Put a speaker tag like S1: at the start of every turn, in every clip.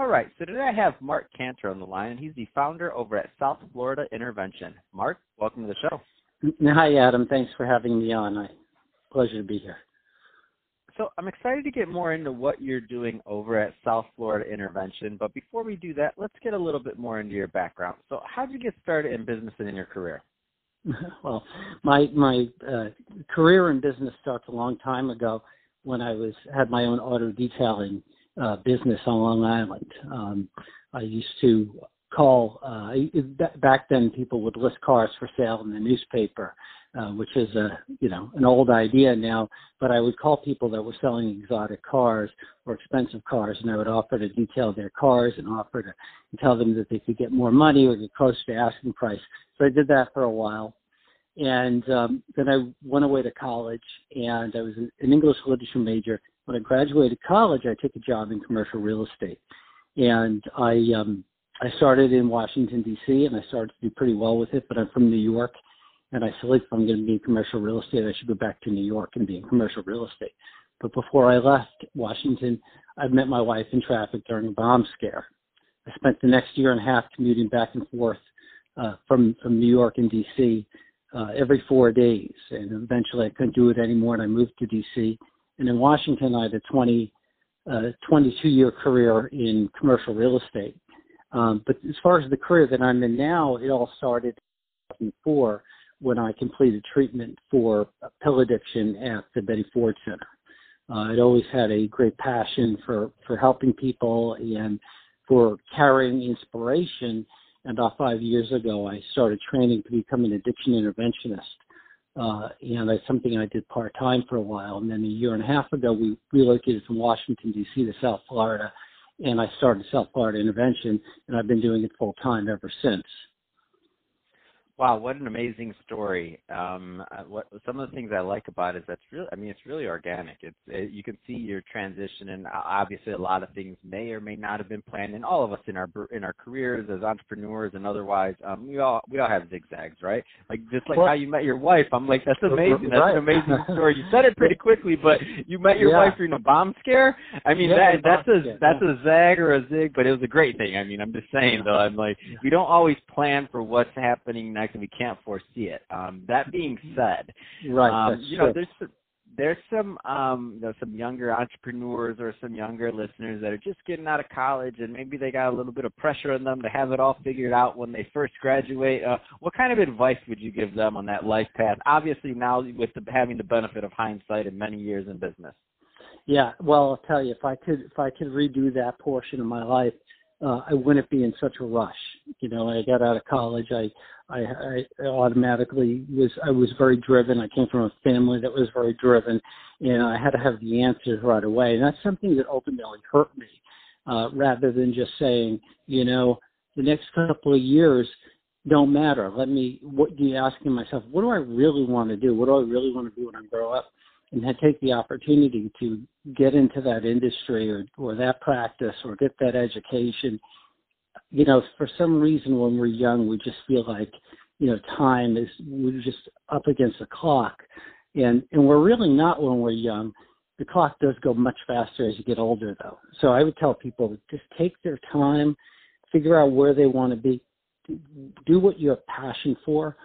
S1: All right, so today I have Mark Cantor on the line, and he's the founder over at South Florida Intervention. Mark, welcome to the show.
S2: Hi, Adam. Thanks for having me on. I, pleasure to be here.
S1: So I'm excited to get more into what you're doing over at South Florida Intervention. But before we do that, let's get a little bit more into your background. So how did you get started in business and in your career?
S2: Well, my my uh, career in business starts a long time ago when I was had my own auto detailing uh, business on Long Island. Um, I used to call uh, back then people would list cars for sale in the newspaper, uh, which is a you know an old idea now. But I would call people that were selling exotic cars or expensive cars, and I would offer to detail their cars and offer to and tell them that they could get more money or get close to asking price. So I did that for a while. And um, then I went away to college, and I was an English literature major. When I graduated college, I took a job in commercial real estate, and I um, I started in Washington D.C. and I started to do pretty well with it. But I'm from New York, and I said, if I'm going to be in commercial real estate, I should go back to New York and be in commercial real estate. But before I left Washington, I met my wife in traffic during a bomb scare. I spent the next year and a half commuting back and forth uh, from from New York and D.C. Uh, every four days, and eventually I couldn't do it anymore, and I moved to D.C. And in Washington, I had a 20, uh, 22 year career in commercial real estate. Um, but as far as the career that I'm in now, it all started in 2004 when I completed treatment for pill addiction at the Betty Ford Center. Uh, I'd always had a great passion for, for helping people and for carrying inspiration. And about five years ago, I started training to become an addiction interventionist. Uh, and that's something I did part time for a while. And then a year and a half ago, we relocated from Washington, D.C. to South Florida. And I started South Florida Intervention, and I've been doing it full time ever since.
S1: Wow, what an amazing story! Um, uh, what some of the things I like about it is that's really, I mean, it's really organic. It's it, you can see your transition, and obviously, a lot of things may or may not have been planned. And all of us in our in our careers as entrepreneurs and otherwise, um, we all we all have zigzags, right? Like just like well, how you met your wife. I'm like, that's amazing. That's right. an amazing story. You said it pretty quickly, but you met your yeah. wife during a bomb scare. I mean, yeah, that that's a scare. that's a zag or a zig, but it was a great thing. I mean, I'm just saying though. I'm like, we don't always plan for what's happening next and we can't foresee it. Um, that being said,
S2: right,
S1: um, you know, there's some, there's some um, you know some younger entrepreneurs or some younger listeners that are just getting out of college and maybe they got a little bit of pressure on them to have it all figured out when they first graduate. Uh, what kind of advice would you give them on that life path? Obviously, now with the, having the benefit of hindsight and many years in business.
S2: Yeah, well, I'll tell you if I could if I could redo that portion of my life, uh, I wouldn't be in such a rush. You know, I got out of college, I, I, I automatically was, I was very driven. I came from a family that was very driven and I had to have the answers right away. And that's something that ultimately hurt me, uh, rather than just saying, you know, the next couple of years don't matter. Let me, what do you asking myself, what do I really want to do? What do I really want to do when I grow up? And take the opportunity to get into that industry or, or that practice or get that education, you know, for some reason when we're young, we just feel like, you know, time is, we're just up against the clock. And, and we're really not when we're young. The clock does go much faster as you get older though. So I would tell people just take their time, figure out where they want to be, do what you have passion for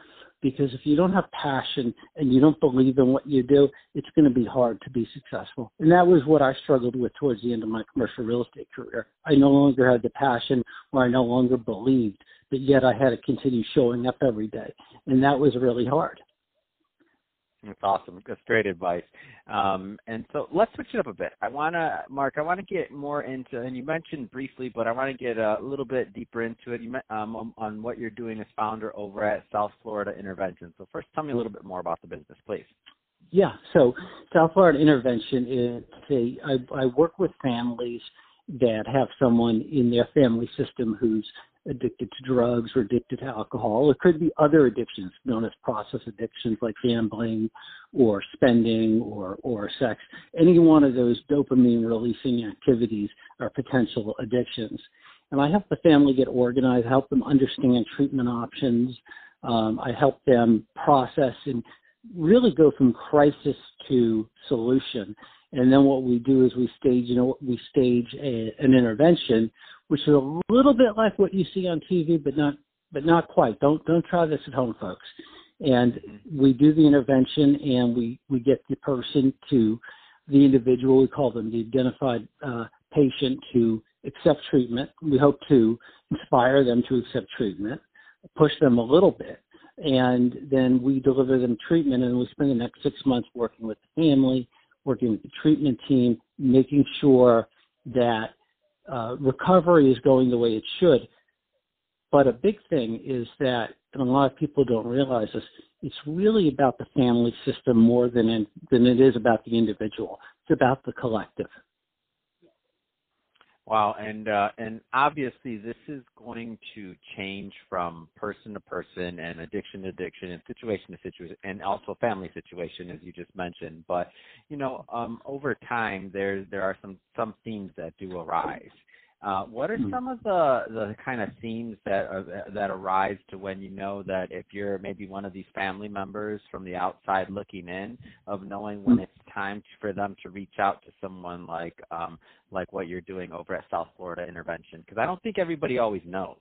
S2: because if you don't have passion and you don't believe in what you do, it's going to be hard to be successful. And that was what I struggled with towards the end of my commercial real estate career. I no longer had the passion or I no longer believed, but yet I had to continue showing up every day. And that was really hard.
S1: That's awesome. That's great advice. Um, and so let's switch it up a bit. I want to, Mark, I want to get more into, and you mentioned briefly, but I want to get a little bit deeper into it you, um, on what you're doing as founder over at South Florida Intervention. So first, tell me a little bit more about the business, please.
S2: Yeah. So South Florida Intervention is a, I, I work with families that have someone in their family system who's addicted to drugs or addicted to alcohol. It could be other addictions known as process addictions like gambling or spending or, or sex. Any one of those dopamine releasing activities are potential addictions. And I help the family get organized, help them understand treatment options. Um, I help them process and really go from crisis to solution. And then what we do is we stage, you know, we stage a, an intervention, which is a little bit like what you see on TV, but not, but not quite. Don't, don't try this at home, folks. And we do the intervention and we, we get the person to the individual, we call them the identified uh, patient to accept treatment. We hope to inspire them to accept treatment, push them a little bit, and then we deliver them treatment and we spend the next six months working with the family, working with the treatment team, making sure that uh, recovery is going the way it should. But a big thing is that, and a lot of people don't realize this, it's really about the family system more than in, than it is about the individual. It's about the collective.
S1: Wow, and uh, and obviously this is going to change from person to person and addiction to addiction and situation to situation and also family situation as you just mentioned. But you know, um, over time there there are some some themes that do arise. Uh, what are hmm. some of the the kind of themes that are, that arise to when you know that if you're maybe one of these family members from the outside looking in, of knowing when hmm. it's time for them to reach out to someone like um, like what you're doing over at South Florida Intervention? Because I don't think everybody always knows.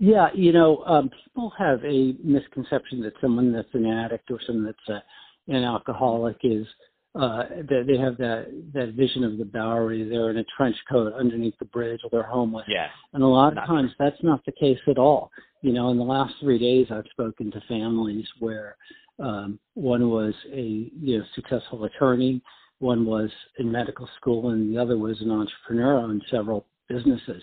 S2: Yeah, you know, um, people have a misconception that someone that's an addict or someone that's a, an alcoholic is uh, they, they have that that vision of the Bowery. They're in a trench coat underneath the bridge, or they're homeless.
S1: Yeah.
S2: And a lot of times true. that's not the case at all. You know, in the last three days, I've spoken to families where um, one was a you know successful attorney, one was in medical school, and the other was an entrepreneur on several businesses.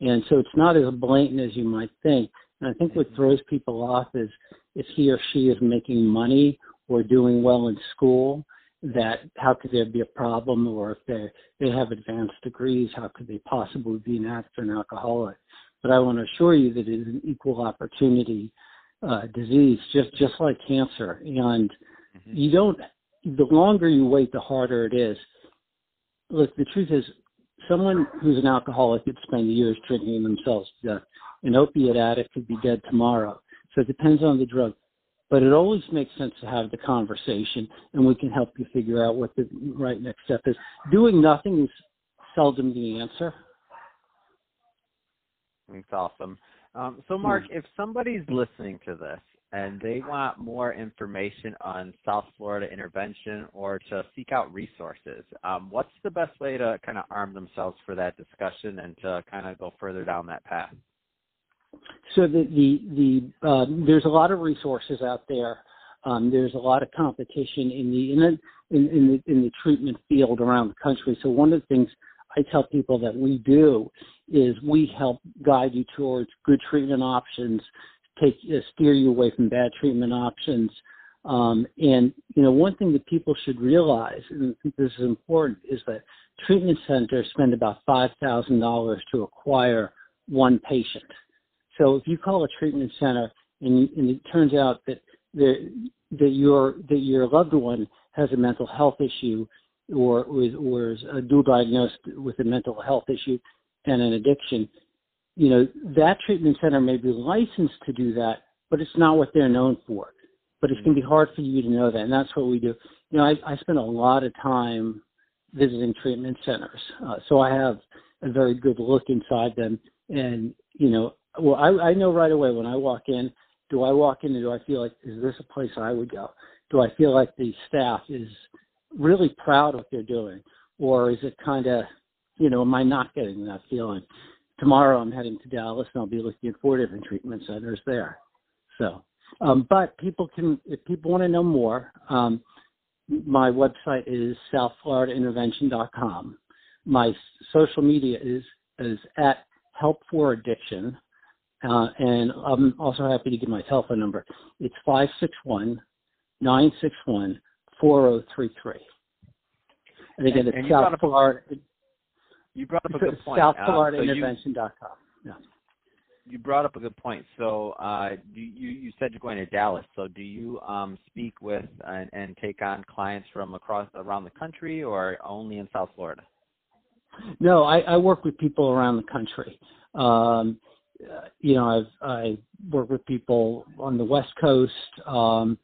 S2: And so it's not as blatant as you might think. And I think what mm-hmm. throws people off is if he or she is making money or doing well in school that how could there be a problem or if they they have advanced degrees how could they possibly be an addict or an alcoholic but i want to assure you that it is an equal opportunity uh, disease just just like cancer and mm-hmm. you don't the longer you wait the harder it is look the truth is someone who's an alcoholic could spend years drinking themselves to death an opiate addict could be dead tomorrow so it depends on the drug but it always makes sense to have the conversation, and we can help you figure out what the right next step is. Doing nothing is seldom the answer.
S1: That's awesome. Um, so, Mark, if somebody's listening to this and they want more information on South Florida intervention or to seek out resources, um, what's the best way to kind of arm themselves for that discussion and to kind of go further down that path?
S2: So the the, the uh, there's a lot of resources out there. Um, there's a lot of competition in the in the in, in the in the treatment field around the country. So one of the things I tell people that we do is we help guide you towards good treatment options, take uh, steer you away from bad treatment options. Um, and you know, one thing that people should realize, and I think this is important, is that treatment centers spend about five thousand dollars to acquire one patient. So if you call a treatment center and, and it turns out that that your that your loved one has a mental health issue or was or is dual diagnosed with a mental health issue and an addiction, you know that treatment center may be licensed to do that, but it's not what they're known for. But it's going to be hard for you to know that, and that's what we do. You know, I, I spend a lot of time visiting treatment centers, uh, so I have a very good look inside them, and you know, well, I, I know right away when I walk in, do I walk in and do I feel like, is this a place I would go? Do I feel like the staff is really proud of what they're doing? Or is it kind of, you know, am I not getting that feeling? Tomorrow I'm heading to Dallas and I'll be looking at four different treatment centers there. So, um, but people can, if people want to know more, um, my website is southfloridaintervention.com. My social media is is at Help for Addiction uh, and I'm also happy to give my telephone number. It's 561 961 4033. And again,
S1: and,
S2: it's South Florida.
S1: You brought up a good point.
S2: SouthFloridaIntervention.com. Uh, so yeah.
S1: You brought up a good point. So uh, you, you said you're going to Dallas. So do you um, speak with and, and take on clients from across around the country, or only in South Florida?
S2: No, I, I work with people around the country. Um, you know, I've I work with people on the West Coast. Um,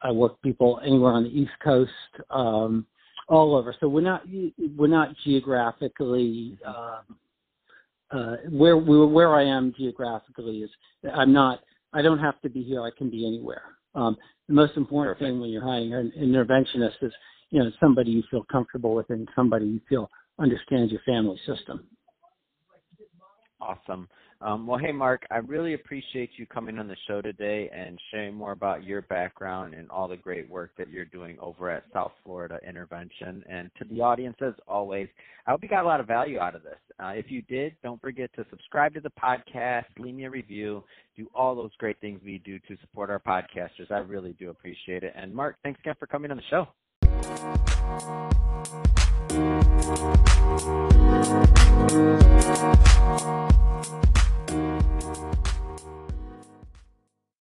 S2: I work with people anywhere on the East Coast, um, all over. So we're not we're not geographically uh, uh, where where I am geographically is I'm not I don't have to be here. I can be anywhere. Um, the most important Perfect. thing when you're hiring an interventionist is you know somebody you feel comfortable with and somebody you feel understands your family system.
S1: Awesome. Um, well, hey, Mark, I really appreciate you coming on the show today and sharing more about your background and all the great work that you're doing over at South Florida Intervention. And to the audience, as always, I hope you got a lot of value out of this. Uh, if you did, don't forget to subscribe to the podcast, leave me a review, do all those great things we do to support our podcasters. I really do appreciate it. And Mark, thanks again for coming on the show.